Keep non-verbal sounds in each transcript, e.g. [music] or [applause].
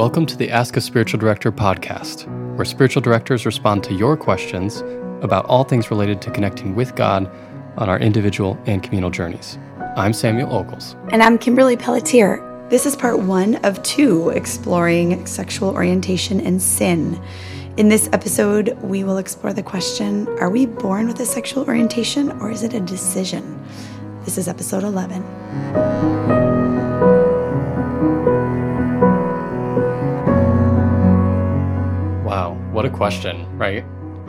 Welcome to the Ask a Spiritual Director podcast, where spiritual directors respond to your questions about all things related to connecting with God on our individual and communal journeys. I'm Samuel Ogles. And I'm Kimberly Pelletier. This is part one of two exploring sexual orientation and sin. In this episode, we will explore the question Are we born with a sexual orientation or is it a decision? This is episode 11. Wow, what a question, right?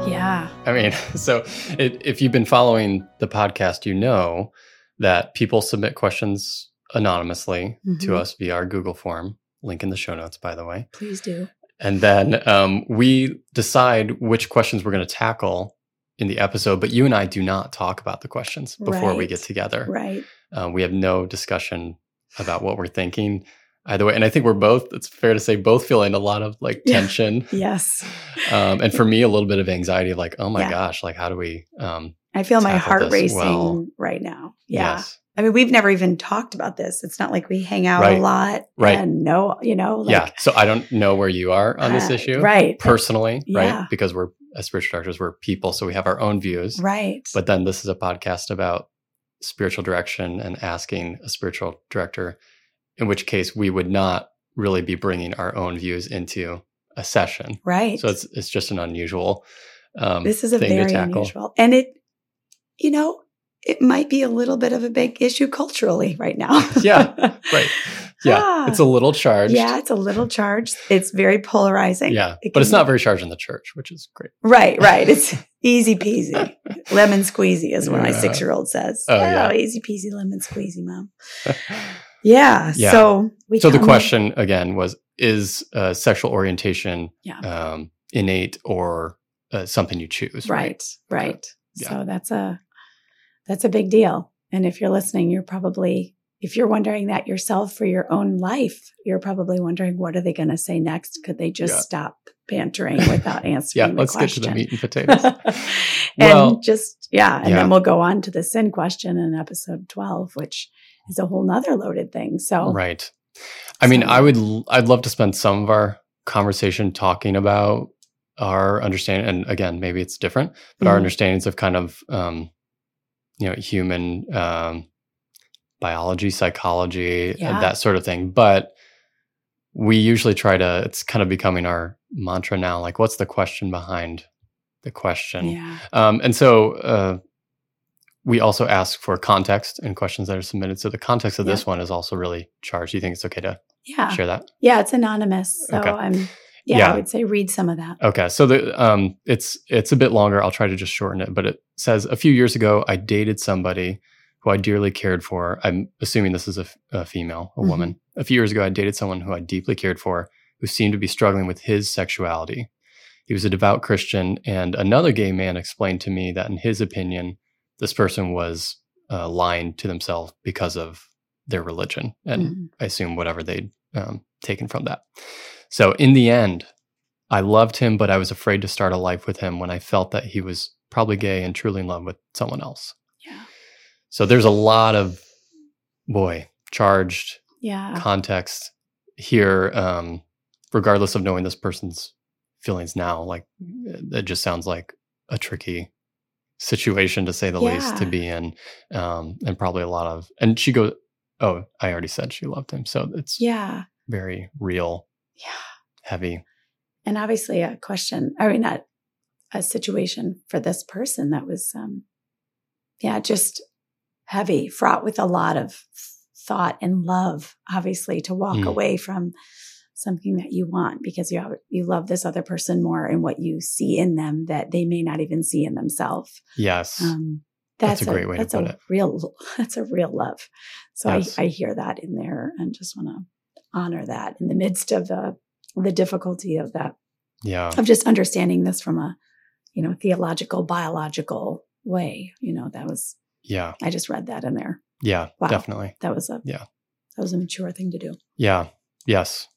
Yeah. I mean, [laughs] so it, if you've been following the podcast, you know that people submit questions anonymously Mhm. to us via our Google form. Link in the show notes, by the way. Please do. And then um, we decide which questions we're going to tackle in the episode. But you and I do not talk about the questions before we get together. Right. Uh, we have no discussion about what we're thinking either way. And I think we're both, it's fair to say, both feeling a lot of like Yeah. tension. Yes. [laughs] Um, and for me, a little bit of anxiety of like, oh my Yeah. gosh, like how do we? Um, I feel my heart racing well. right now. Yeah. Yes. I mean, we've never even talked about this. It's not like we hang out Right. a lot Right. and no, you know, like, yeah. So I don't know where you are on this uh, issue Right. personally, Yeah. right? Because we're as spiritual directors, we're people, so we have our own views. Right. But then this is a podcast about spiritual direction and asking a spiritual director, in which case we would not really be bringing our own views into a session. right. So it's it's just an unusual um, this is a thing very unusual. And it, you know, it might be a little bit of a big issue culturally right now. [laughs] Yeah, Right. [laughs] Yeah. Ah. It's a little charged. Yeah, it's a little charged. It's very polarizing. Yeah. It But it's not very charged in the church, which is great. Right, right. It's [laughs] easy peasy. lemon squeezy is what my six year old says. Oh, yeah. easy peasy lemon squeezy, mom. Yeah. Yeah. So we so the question again was is uh, sexual orientation Yeah. um, innate or uh, something you choose Right, right. Yeah. So that's a that's a big deal. And if you're listening, you're probably if you're wondering that yourself for your own life, you're probably wondering what are they going to say next? Could they just Yeah. stop bantering [laughs] without answering yeah let's question? get to the meat and [laughs] potatoes and Well- just yeah, and Yeah. then we'll go on to the sin question in episode 12, which is a whole nother loaded thing. So right i mean i would I'd love to spend some of our conversation talking about our understanding and again maybe it's different but our Mhm. understandings of kind of um, you know human um, biology psychology Yeah. and that sort of thing but we usually try to it's kind of becoming our mantra now like what's the question behind the question yeah. um, and so uh, we also ask for context and questions that are submitted so the context of this one is also really charged do you think it's okay to Yeah. share that Yeah, it's anonymous. So Okay. I'm yeah, Yeah. I would say read some of that. Okay, so the um, it's it's a bit longer. I'll try to just shorten it, but it says a few years ago I dated somebody who I dearly cared for. I'm assuming this is a, a female, a Mhm. woman. A few years ago, I dated someone who I deeply cared for, who seemed to be struggling with his sexuality. He was a devout Christian, and another gay man explained to me that, in his opinion, this person was uh, lying to themselves because of their religion, and Mhm. I assume whatever they'd um, taken from that. So in the end, I loved him, but I was afraid to start a life with him when I felt that he was probably gay and truly in love with someone else. Yeah. So there's a lot of, boy, charged Yeah. context here, um, regardless of knowing this person's feelings now. Like, it just sounds like a tricky situation to say the least to be in. Um, and probably a lot of, and she goes, Oh, I already said she loved him. So it's Yeah. very real, Yeah. heavy. And obviously a question, I mean, not a situation for this person that was, um, yeah, just heavy, fraught with a lot of thought and love, obviously, to walk Mm. away from something that you want because you have, you love this other person more and what you see in them that they may not even see in themselves. Yes. Um, That's that's, a great way to that's put a it. real [laughs] that's a real love. So Yes. I, I hear that in there and just want to honor that in the midst of the the difficulty of that yeah. of just understanding this from a you know theological biological way. You know that was Yeah. I just read that in there. Yeah. Wow. Definitely. That was a Yeah. that was a mature thing to do. Yeah. Yes.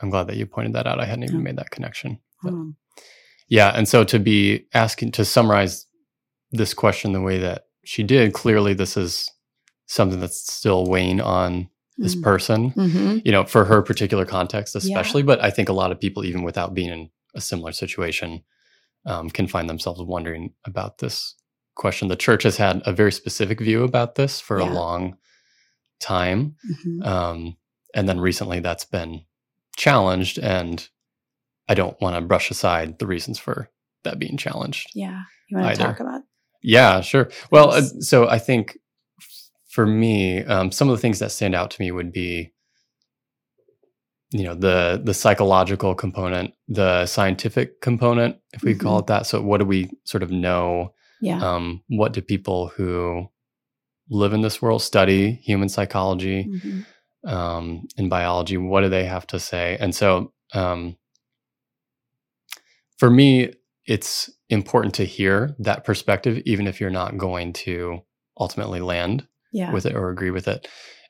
I'm glad that you pointed that out. I hadn't even Yeah. made that connection. Um, Yeah. And so to be asking to summarize this question the way that she did, clearly this is something that's still weighing on this Mm. person, Mhm. you know, for her particular context, especially. But I think a lot of people, even without being in a similar situation, um, can find themselves wondering about this question. The church has had a very specific view about this for Yeah. a long time. Mhm. Um, and then recently that's been challenged. And I don't want to brush aside the reasons for that being challenged. Yeah. You want to talk about? Yeah, sure. Well, uh, so I think for me, um, some of the things that stand out to me would be, you know, the the psychological component, the scientific component, if we call it that. So, what do we sort of know? Yeah. Um, what do people who live in this world study human psychology Mhm. um, in biology? What do they have to say? And so, um, for me, it's important to hear that perspective, even if you're not going to ultimately land Yeah. with it or agree with it.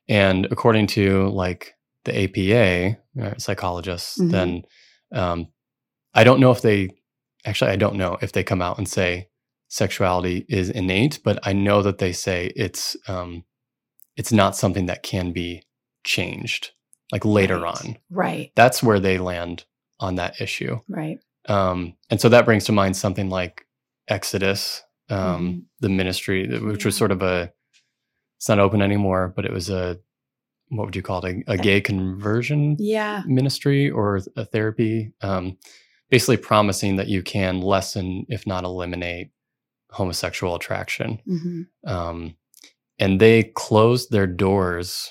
And according to like the APA, uh, psychologists, Mhm. then um, I don't know if they actually, I don't know if they come out and say sexuality is innate, but I know that they say it's um, it's not something that can be changed like later Right. on. Right. That's where they land on that issue. Right. Um, and so that brings to mind something like Exodus, um, Mhm. the ministry, which was sort of a, it's not open anymore, but it was a, what would you call it? A, a gay conversion Yeah. ministry or a therapy, um, basically promising that you can lessen, if not eliminate, homosexual attraction. hmm Um, and they closed their doors,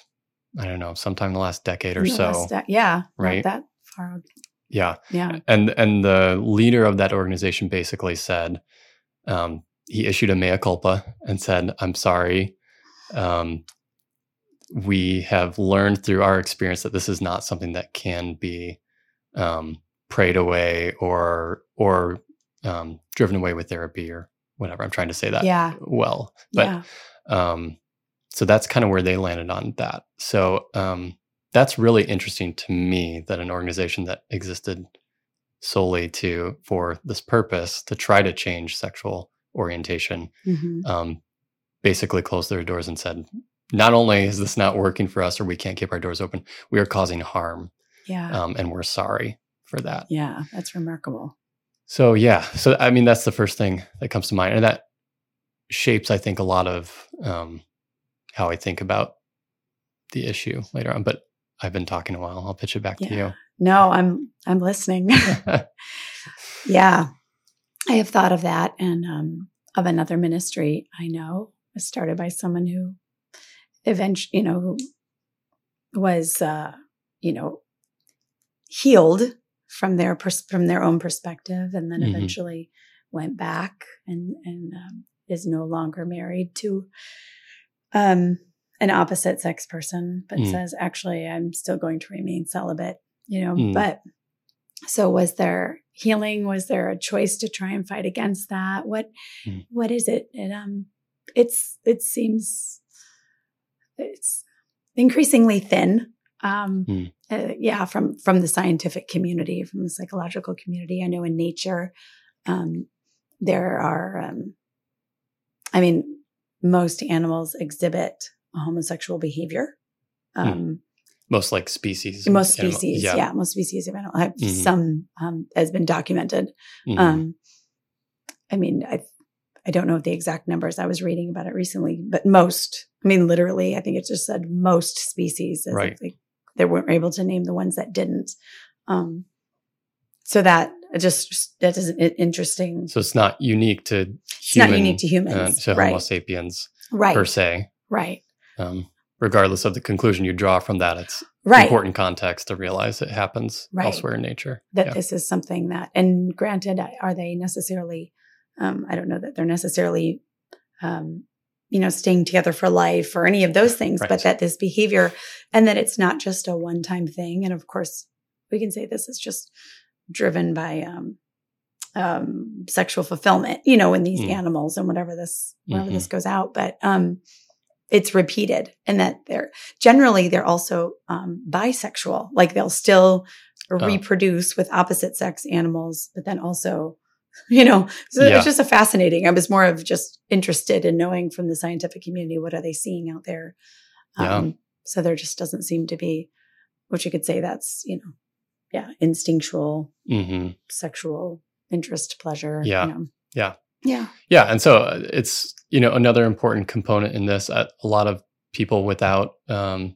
I don't know, sometime in the last decade or so. yeah. right? That far. yeah. Yeah. and and the leader of that organization basically said um, he issued a mea culpa and said i'm sorry um, we have learned through our experience that this is not something that can be um, prayed away or or um, driven away with therapy or whatever i'm trying to say that Yeah. well but yeah. um, so that's kind of where they landed on that. So um, that's really interesting to me that an organization that existed solely to for this purpose to try to change sexual orientation hmm um, basically closed their doors and said, not only is this not working for us or we can't keep our doors open, we are causing harm Yeah. um, and we're sorry for that. yeah. That's remarkable. So yeah, so I mean that's the first thing that comes to mind, and that shapes, I think, a lot of um, how I think about the issue later on. But I've been talking a while. I'll pitch it back Yeah. To you. No, I'm I'm listening. [laughs] yeah. I have thought of that and um, of another ministry I know was started by someone who eventually, you know, was, uh, you know, healed from their pers- from their own perspective, and then Mhm. eventually went back and and um, is no longer married to um, an opposite sex person, but Mm. says actually I'm still going to remain celibate. You know, Mm. but so was there healing? Was there a choice to try and fight against that? What Mm. what is it? It um it's it seems it's increasingly thin. Um Mm. uh, yeah, from from the scientific community, from the psychological community. I know in nature um there are um I mean most animals exhibit a homosexual behavior. Mm. Um Most like species. most species, yeah. most species of animal have Mhm. some um, has been documented. Mhm. Um, I mean, I I don't know the exact numbers. I was reading about it recently, but most, I mean, literally, I think it just said most species. Right. They, they weren't able to name the ones that didn't. Um, so that just that is interesting. so it's not unique to It's not unique to humans, uh, to right? Homo sapiens right, per se. right, Um, regardless of the conclusion you draw from that, it's right. important context to realize it happens Right. elsewhere in nature. that Yeah. this is something that and granted are they necessarily um, i don't know that they're necessarily um, you know staying together for life or any of those things Right. but that this behavior and that it's not just a one-time thing and of course we can say this is just driven by um, um, sexual fulfillment you know in these Mm. animals and whatever this wherever Mhm. this goes out but um it's repeated and that they're generally they're also um, bisexual like they'll still Oh. reproduce with opposite sex animals but then also [laughs] you know, so Yeah. it's just a fascinating. I was more of just interested in knowing from the scientific community what are they seeing out there. Um, Yeah. So there just doesn't seem to be, which you could say that's you know, yeah, instinctual mm-hmm. sexual interest, pleasure. Yeah. you know. Yeah. yeah, Yeah, and so uh, it's you know another important component in this. Uh, a lot of people without, um,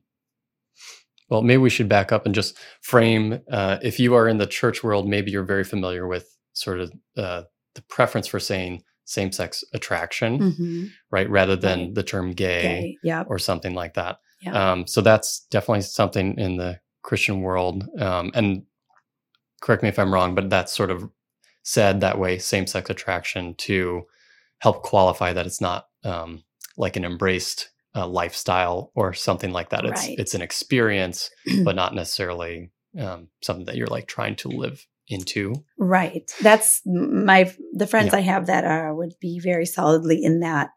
well, maybe we should back up and just frame. Uh, if you are in the church world, maybe you're very familiar with sort of uh, the preference for saying same-sex attraction, Mhm. right, rather than Right. the term gay, Okay. Yeah, or something like that. yeah, Um, so that's definitely something in the Christian world. Um, and correct me if I'm wrong, but that's sort of said that way, same sex attraction, to help qualify that it's not um, like an embraced uh, lifestyle or something like that. It's Right. it's an experience, [clears throat] but not necessarily um, something that you're like trying to live into. right. That's my the friends Yeah. I have that are would be very solidly in that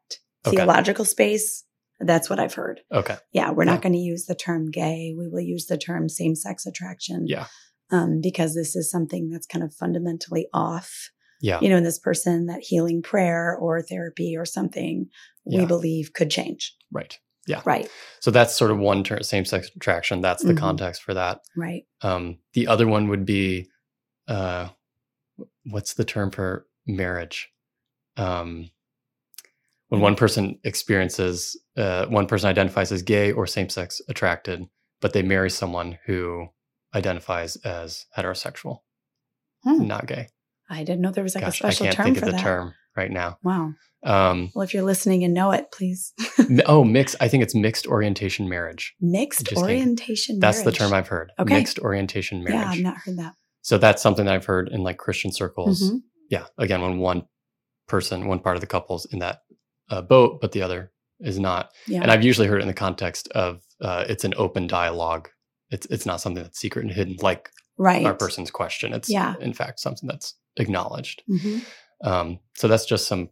Okay. theological space. That's what I've heard. Okay. Yeah, we're Yeah. not going to use the term gay. We will use the term same sex attraction. Yeah. Um, because this is something that's kind of fundamentally off. Yeah. You know, in this person that healing prayer or therapy or something we Yeah. believe could change. Right. Yeah. Right. So that's sort of one term, same sex attraction. That's the Mhm. context for that. Right. Um, the other one would be, uh, what's the term for marriage? Um, when one person experiences, uh, one person identifies as gay or same sex attracted, but they marry someone who identifies as heterosexual, Hmm. not gay. I didn't know there was like Gosh, a I special can't term think for of the that. term right now. Wow. Um, Well, if you're listening and know it, please. oh, [laughs] mixed. I think it's mixed orientation marriage. Mixed orientation. That's the term I've heard. Okay. Mixed orientation marriage. Yeah, I've not heard that. So that's something that I've heard in like Christian circles. Mhm. Yeah. Again, when one person, one part of the couple's in that uh, boat, but the other is not. Yeah. And I've usually heard it in the context of uh, it's an open dialogue. It's it's not something that's secret and hidden, like right. our person's question. It's Yeah. in fact something that's acknowledged. hmm Um, so that's just some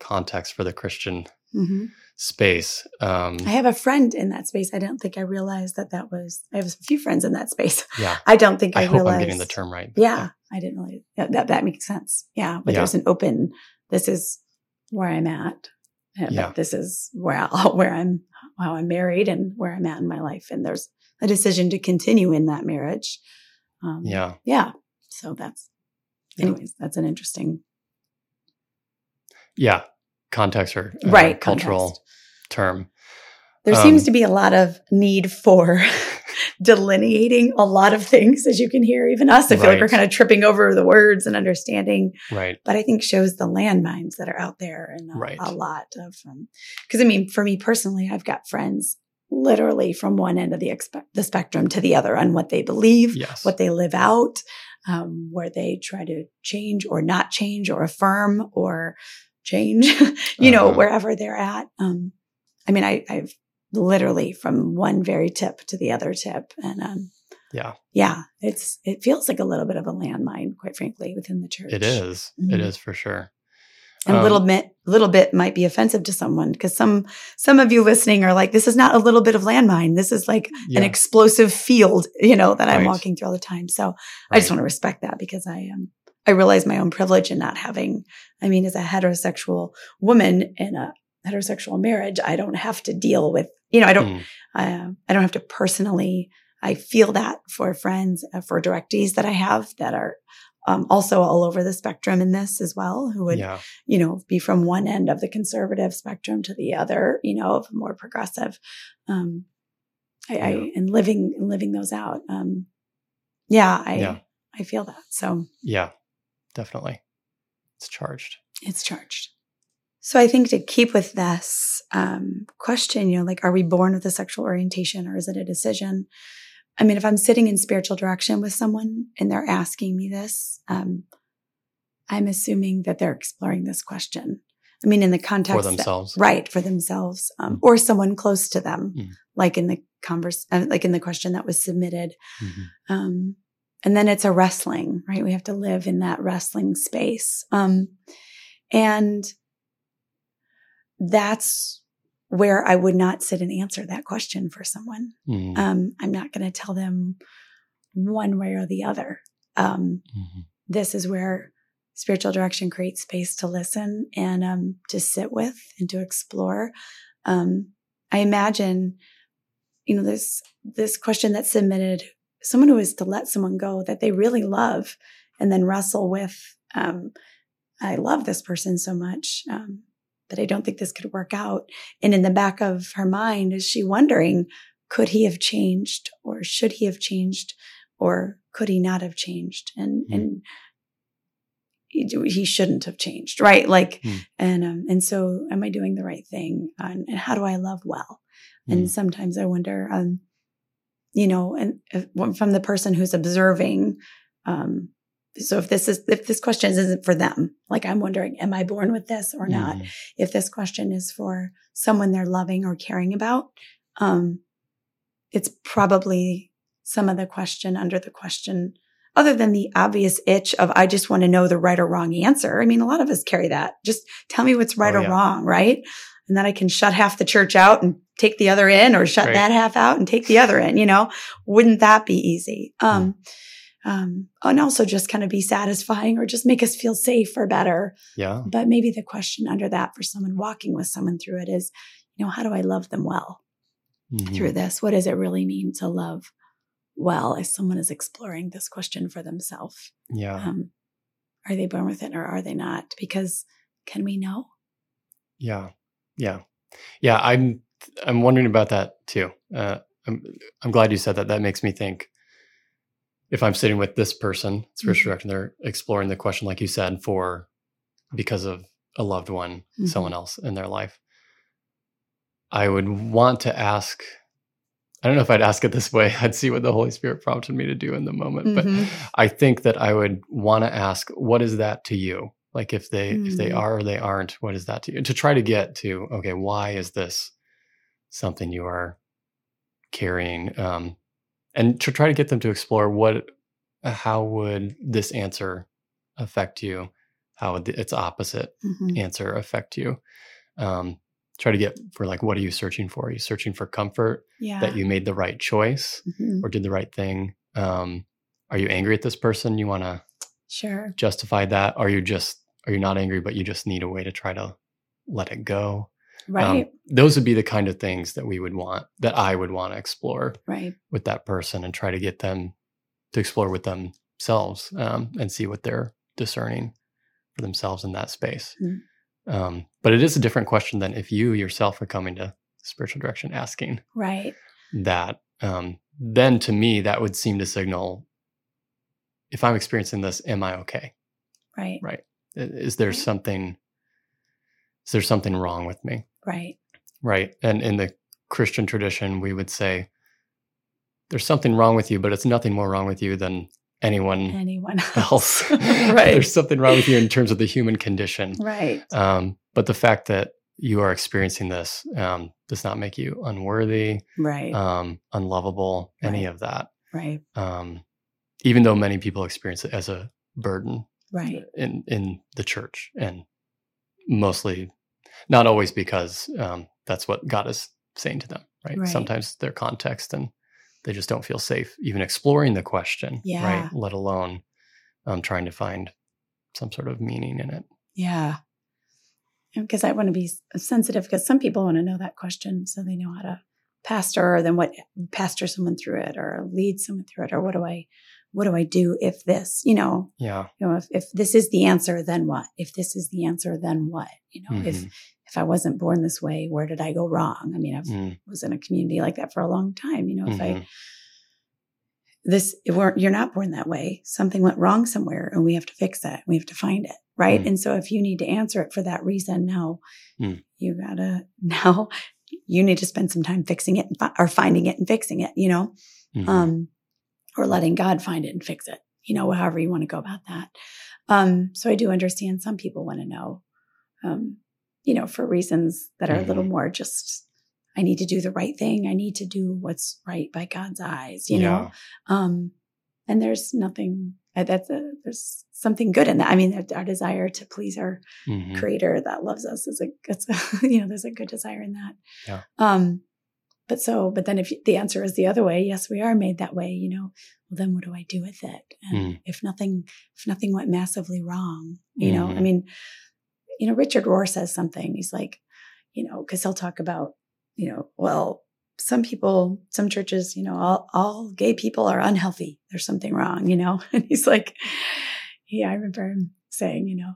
context for the Christian hmm space. Um, I have a friend in that space. I don't think I realized that that was. I have a few friends in that space. yeah. [laughs] I don't think I, I hope realized. I'm getting the term right. Yeah, I didn't really. That that, makes sense. Yeah, but Yeah. there's an open. This is where I'm at. Yeah. This is where I, [laughs] where I'm how I'm married and where I'm at in my life. And there's a decision to continue in that marriage. Um, Yeah. Yeah. So that's. Yeah. Anyways, that's an interesting. Yeah. Context or uh, Right, cultural context. Term. There Um, seems to be a lot of need for [laughs] delineating a lot of things, as you can hear. Even us, I feel like we're kind of tripping over the words and understanding Right. but I think shows the landmines that are out there and a, Right. a lot of. Because I mean, for me personally, I've got friends literally from one end of the expe- the spectrum to the other on what they believe, Yes. what they live out, um, where they try to change or not change or affirm or change, [laughs] you know, Uh-huh. wherever they're at. Um, I mean, I, I've literally from one very tip to the other tip, and um, yeah. yeah, it's it feels like a little bit of a landmine, quite frankly, within the church. It is. It Mhm. is for sure. and a Um, little bit little bit might be offensive to someone because some some of you listening are like this is not a little bit of landmine this is like Yeah. an explosive field you know that i'm walking through all the time so i just want to respect that because i am i realize my own privilege in not having i mean as a heterosexual woman in a heterosexual marriage i don't have to deal with you know i don't Mm, uh, I don't have to personally. I feel that for friends, uh, for directees that I have that are um, also all over the spectrum in this as well, who would, yeah. you know, be from one end of the conservative spectrum to the other, you know, of more progressive. Um, I, I Yeah. and living living those out. Um, yeah, I Yeah. I feel that. So Yeah. Definitely. It's charged. it's charged. So I think to keep with this um, question, you know, like, are we born with a sexual orientation or is it a decision? I mean, if I'm sitting in spiritual direction with someone and they're asking me this, um, I'm assuming that they're exploring this question. I mean, in the context For that- themselves. right, for themselves, um, Mm. or someone close to them, Mm. like in the converse, uh, like in the question that was submitted. Mhm. Um, and then it's a wrestling, right? We have to live in that wrestling space. Um, and that's where I would not sit and answer that question for someone. Mhm. Um, I'm not going to tell them one way or the other. Um, Mhm. this is where spiritual direction creates space to listen and um, to sit with and to explore. Um, I imagine, you know, this this question that's submitted, someone who is to let someone go that they really love, and then wrestle with, um, I love this person so much, um, but I don't think this could work out. And in the back of her mind, is she wondering, could he have changed, or should he have changed, or could he not have changed? And mm. and he shouldn't have changed, right? Like, mm. and um, and so, am I doing the right thing? And, and how do I love well? Mm. And sometimes I wonder, um, you know, and if, from the person who's observing, um, so if this is if this question isn't for them, like I'm wondering, am I born with this or not? Mm. If this question is for someone they're loving or caring about, um, it's probably some of the question under the question other than the obvious itch of, I just want to know the right or wrong answer. I mean, a lot of us carry that. Just tell me what's right oh, or wrong, right? And then I can shut half the church out and take the other in or shut right. that half out and take the other in, you know, wouldn't that be easy? Hmm. Um, um, and also just kind of be satisfying or just make us feel safe or better. Yeah. But maybe the question under that for someone walking with someone through it is, you know, how do I love them well mm-hmm. through this? What does it really mean to love well as someone is exploring this question for themselves. Yeah. Um, are they born with it or are they not? Because can we know? Yeah. Yeah. Yeah. I'm, I'm wondering about that too. Uh, I'm, I'm glad you said that. That makes me think if I'm sitting with this person, spiritual mm-hmm. director, they're exploring the question, like you said, for because of a loved one, mm-hmm. someone else in their life. I would want to ask I don't know if I'd ask it this way. [laughs] I'd see what the Holy Spirit prompted me to do in the moment. Mm-hmm. But I think that I would want to ask, what is that to you? Like if they mm-hmm. if they mm. are or they aren't, what is that to you? To try to get to, okay, why is this something you are carrying? Um, and to try to get them to explore what how would this answer affect you? How would the, its opposite mm-hmm. answer affect you? Um, try to get for like what are you searching for are you searching for comfort yeah. that you made the right choice mm-hmm. or did the right thing um, are you angry at this person you want to sure justify that are you just are you not angry but you just need a way to try to let it go right um, those would be the kind of things that we would want that i would want to explore right with that person and try to get them to explore with themselves um, and see what they're discerning for themselves in that space mm-hmm. Um, but it is a different question than if you yourself are coming to spiritual direction asking right that. Um, then to me, that would seem to signal if I'm experiencing this, am I okay? Right. Right. Is there right. something? Is there something wrong with me? Right. Right. And in the Christian tradition, we would say there's something wrong with you, but it's nothing more wrong with you than anyone anyone [laughs] else. [laughs] right. There's something wrong with you in terms of the human condition. Right. Um, but the fact that you are experiencing this um, does not make you unworthy, right? Um, unlovable, right. any of that, right? Um, even though many people experience it as a burden, right? In in the church, and mostly, not always because um, that's what God is saying to them, right? right? Sometimes their context and they just don't feel safe even exploring the question, yeah. right? Let alone um, trying to find some sort of meaning in it. Yeah. Because I want to be sensitive because some people want to know that question so they know how to pastor or then what pastor someone through it or lead someone through it or what do I what do I do if this, you know, yeah, you know, if, if this is the answer, then what? If this is the answer, then what? You know, mm-hmm. if if I wasn't born this way, where did I go wrong? I mean, I mm. was in a community like that for a long time. You know, if mm-hmm. I this weren't you're not born that way. Something went wrong somewhere, and we have to fix that. We have to find it, right? Mm. And so, if you need to answer it for that reason, now mm. you gotta [laughs] now you need to spend some time fixing it or finding it and fixing it. You know, mm-hmm. um, or letting God find it and fix it. You know, however you want to go about that. Um, so I do understand some people want to know, um, you know, for reasons that are mm-hmm. a little mm-hmm. more just, I need to do the right thing. I need to do what's right by God's eyes, you yeah. know? Um, and there's nothing uh, that's a, there's something good in that. I mean, our desire to please our mm-hmm. creator that loves us is a, it's a, [laughs] you know, there's a good desire in that. Yeah. Um, but so, but then if the answer is the other way, yes, we are made that way, you know, well, then what do I do with it? And Mm. if nothing, if nothing went massively wrong, you know, I Mhm. mean, you know, Richard Rohr says something. He's like, you know, because he'll talk about, you know, well, some people, some churches, you know, all, all gay people are unhealthy. There's something wrong, you know? [laughs] And he's like, yeah, I remember him saying, you know,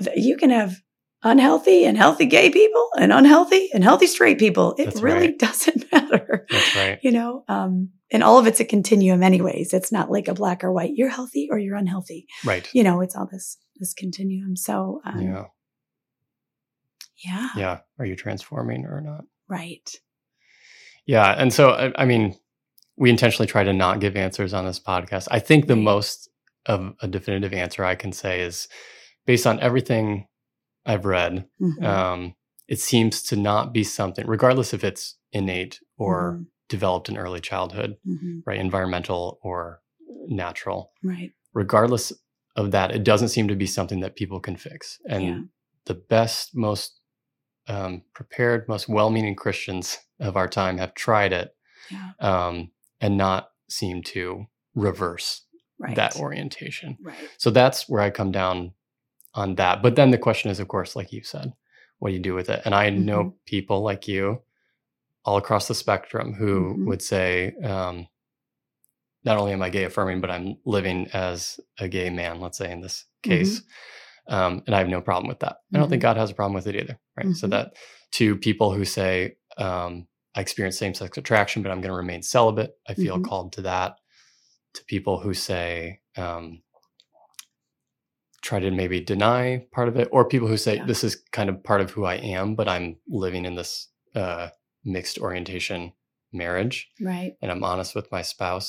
that you can have unhealthy and healthy gay people and unhealthy and healthy straight people. It That's really right. doesn't [laughs] matter. That's right. You know, um, and all of it's a continuum anyways. It's not like a black or white. You're healthy or you're unhealthy. Right. You know, it's all this, this continuum. So, um, Yeah. yeah, Yeah. Are you transforming or not? right. Yeah. And so, I, I mean, we intentionally try to not give answers on this podcast. I think the most of a definitive answer I can say is based on everything I've read, Mhm. um, it seems to not be something, regardless if it's innate or Mhm. developed in early childhood, Mhm. right? Environmental or natural. right. Regardless of that, it doesn't seem to be something that people can fix. And Yeah. the best, most um, prepared, most well meaning Christians of our time have tried it Yeah. um, and not seem to reverse Right. that orientation. right. So that's where I come down on that. But then the question is, of course, like you said, what do you do with it? And I know Mm-hmm. people like you all across the spectrum who Mhm. would say, um, not only am I gay affirming, but I'm living as a gay man, let's say in this case. Um, and I have no problem with that. I don't think God has a problem with it either. Right. So Mhm. that to people who say, um, I experience same sex attraction, but I'm going to remain celibate, I feel called to that. To people who say, um, try to maybe deny part of it, or people who say, Yeah. this is kind of part of who I am, but I'm living in this uh, mixed orientation marriage Right. and I'm honest with my spouse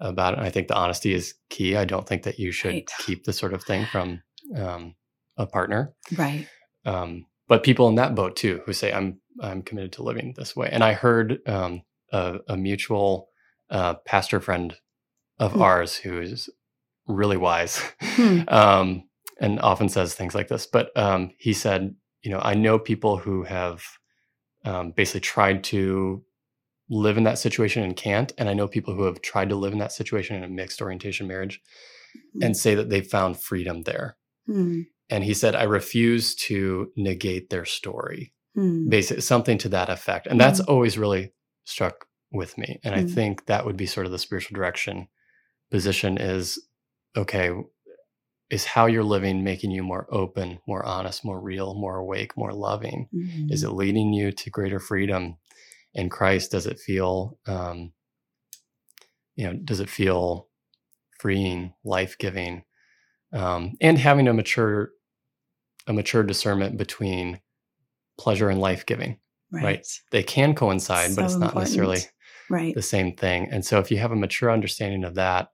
about it. And I think the honesty is key. I don't think that you should Right. keep this sort of thing from um, a partner. Right. Um, but people in that boat too, who say I'm I'm committed to living this way. And I heard um, a, a mutual uh, pastor friend of Hmm. ours who is really wise, Hmm. [laughs] um, and often says things like this. But um, he said, you know, I know people who have um, basically tried to live in that situation and can't, and I know people who have tried to live in that situation in a mixed orientation marriage and say that they found freedom there. Hmm. And he said, I refuse to negate their story. Hmm. Basically, something to that effect. And that's always really struck with me. And I Mm. think that would be sort of the spiritual direction position is okay, is how you're living making you more open, more honest, more real, more awake, more loving? Mhm. Is it leading you to greater freedom in Christ? Does it feel, um, you know, does it feel freeing, life giving, um, and having a mature, a mature discernment between pleasure and life giving? right? They can coincide, but it's not necessarily. Right. the same thing. And so, if you have a mature understanding of that,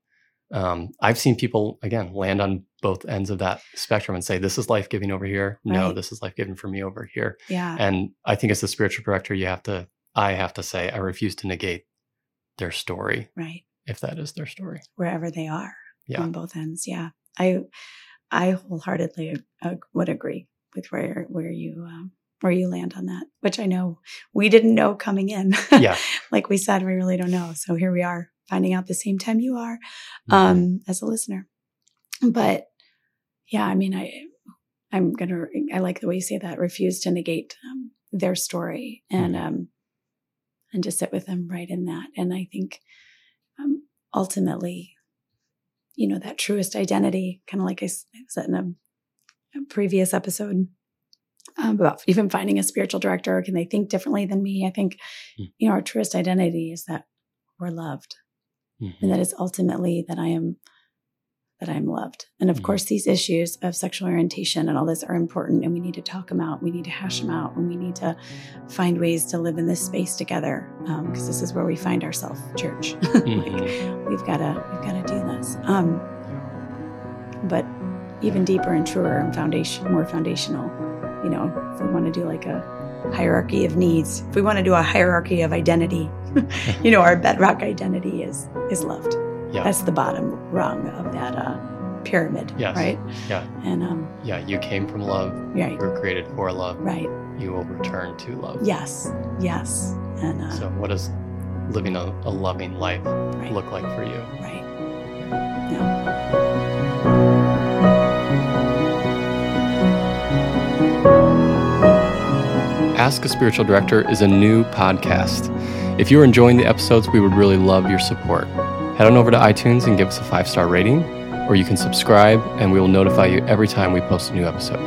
um, I've seen people again land on both ends of that spectrum and say, "This is life giving over here. No, this is life giving for me over here." Yeah. And I think as the spiritual director, you have to, I have to say, I refuse to negate their story right. if that is their story. Wherever they are Yeah. on both ends. Yeah. I, I wholeheartedly uh, would agree with where, where you, um, where you land on that, which I know we didn't know coming in. Yeah. [laughs] like we said, we really don't know. So here we are finding out the same time you are, Mhm. um, as a listener. But yeah, I mean, I, I'm to, I like the way you say that, refuse to negate um, their story and, Mhm. um, and just sit with them right in that. And I think, um, ultimately, you know, that truest identity, kind of like I said in a, a previous episode, um, about even finding a spiritual director. Can they think differently than me? I think, Mm. you know, our truest identity is that we're loved Mhm. and that is ultimately that I am that I'm loved. And of Mhm. course, these issues of sexual orientation and all this are important, and we need to talk them out. We need to hash them out, and we need to find ways to live in this space together because this is where we find ourselves, church. [laughs] Mhm. we've got to we've got to do this. Um, but even deeper and truer and foundation, more foundational. You know, if we want to do like a hierarchy of needs, if we want to do a hierarchy of identity, [laughs] you know, our bedrock identity is is loved. Yeah. That's the bottom rung of that uh, pyramid, Yes. right? Yeah. And um, Yeah. You came from love. right, You were created for love. right, you will return to love. Yes. Yes. And uh, So, what does living a, a loving life right. look like for you? Right. Yeah. Ask a Spiritual Director is a new podcast. If you're enjoying the episodes, we would really love your support. Head on over to iTunes and give us a five star rating, or you can subscribe and we will notify you every time we post a new episode.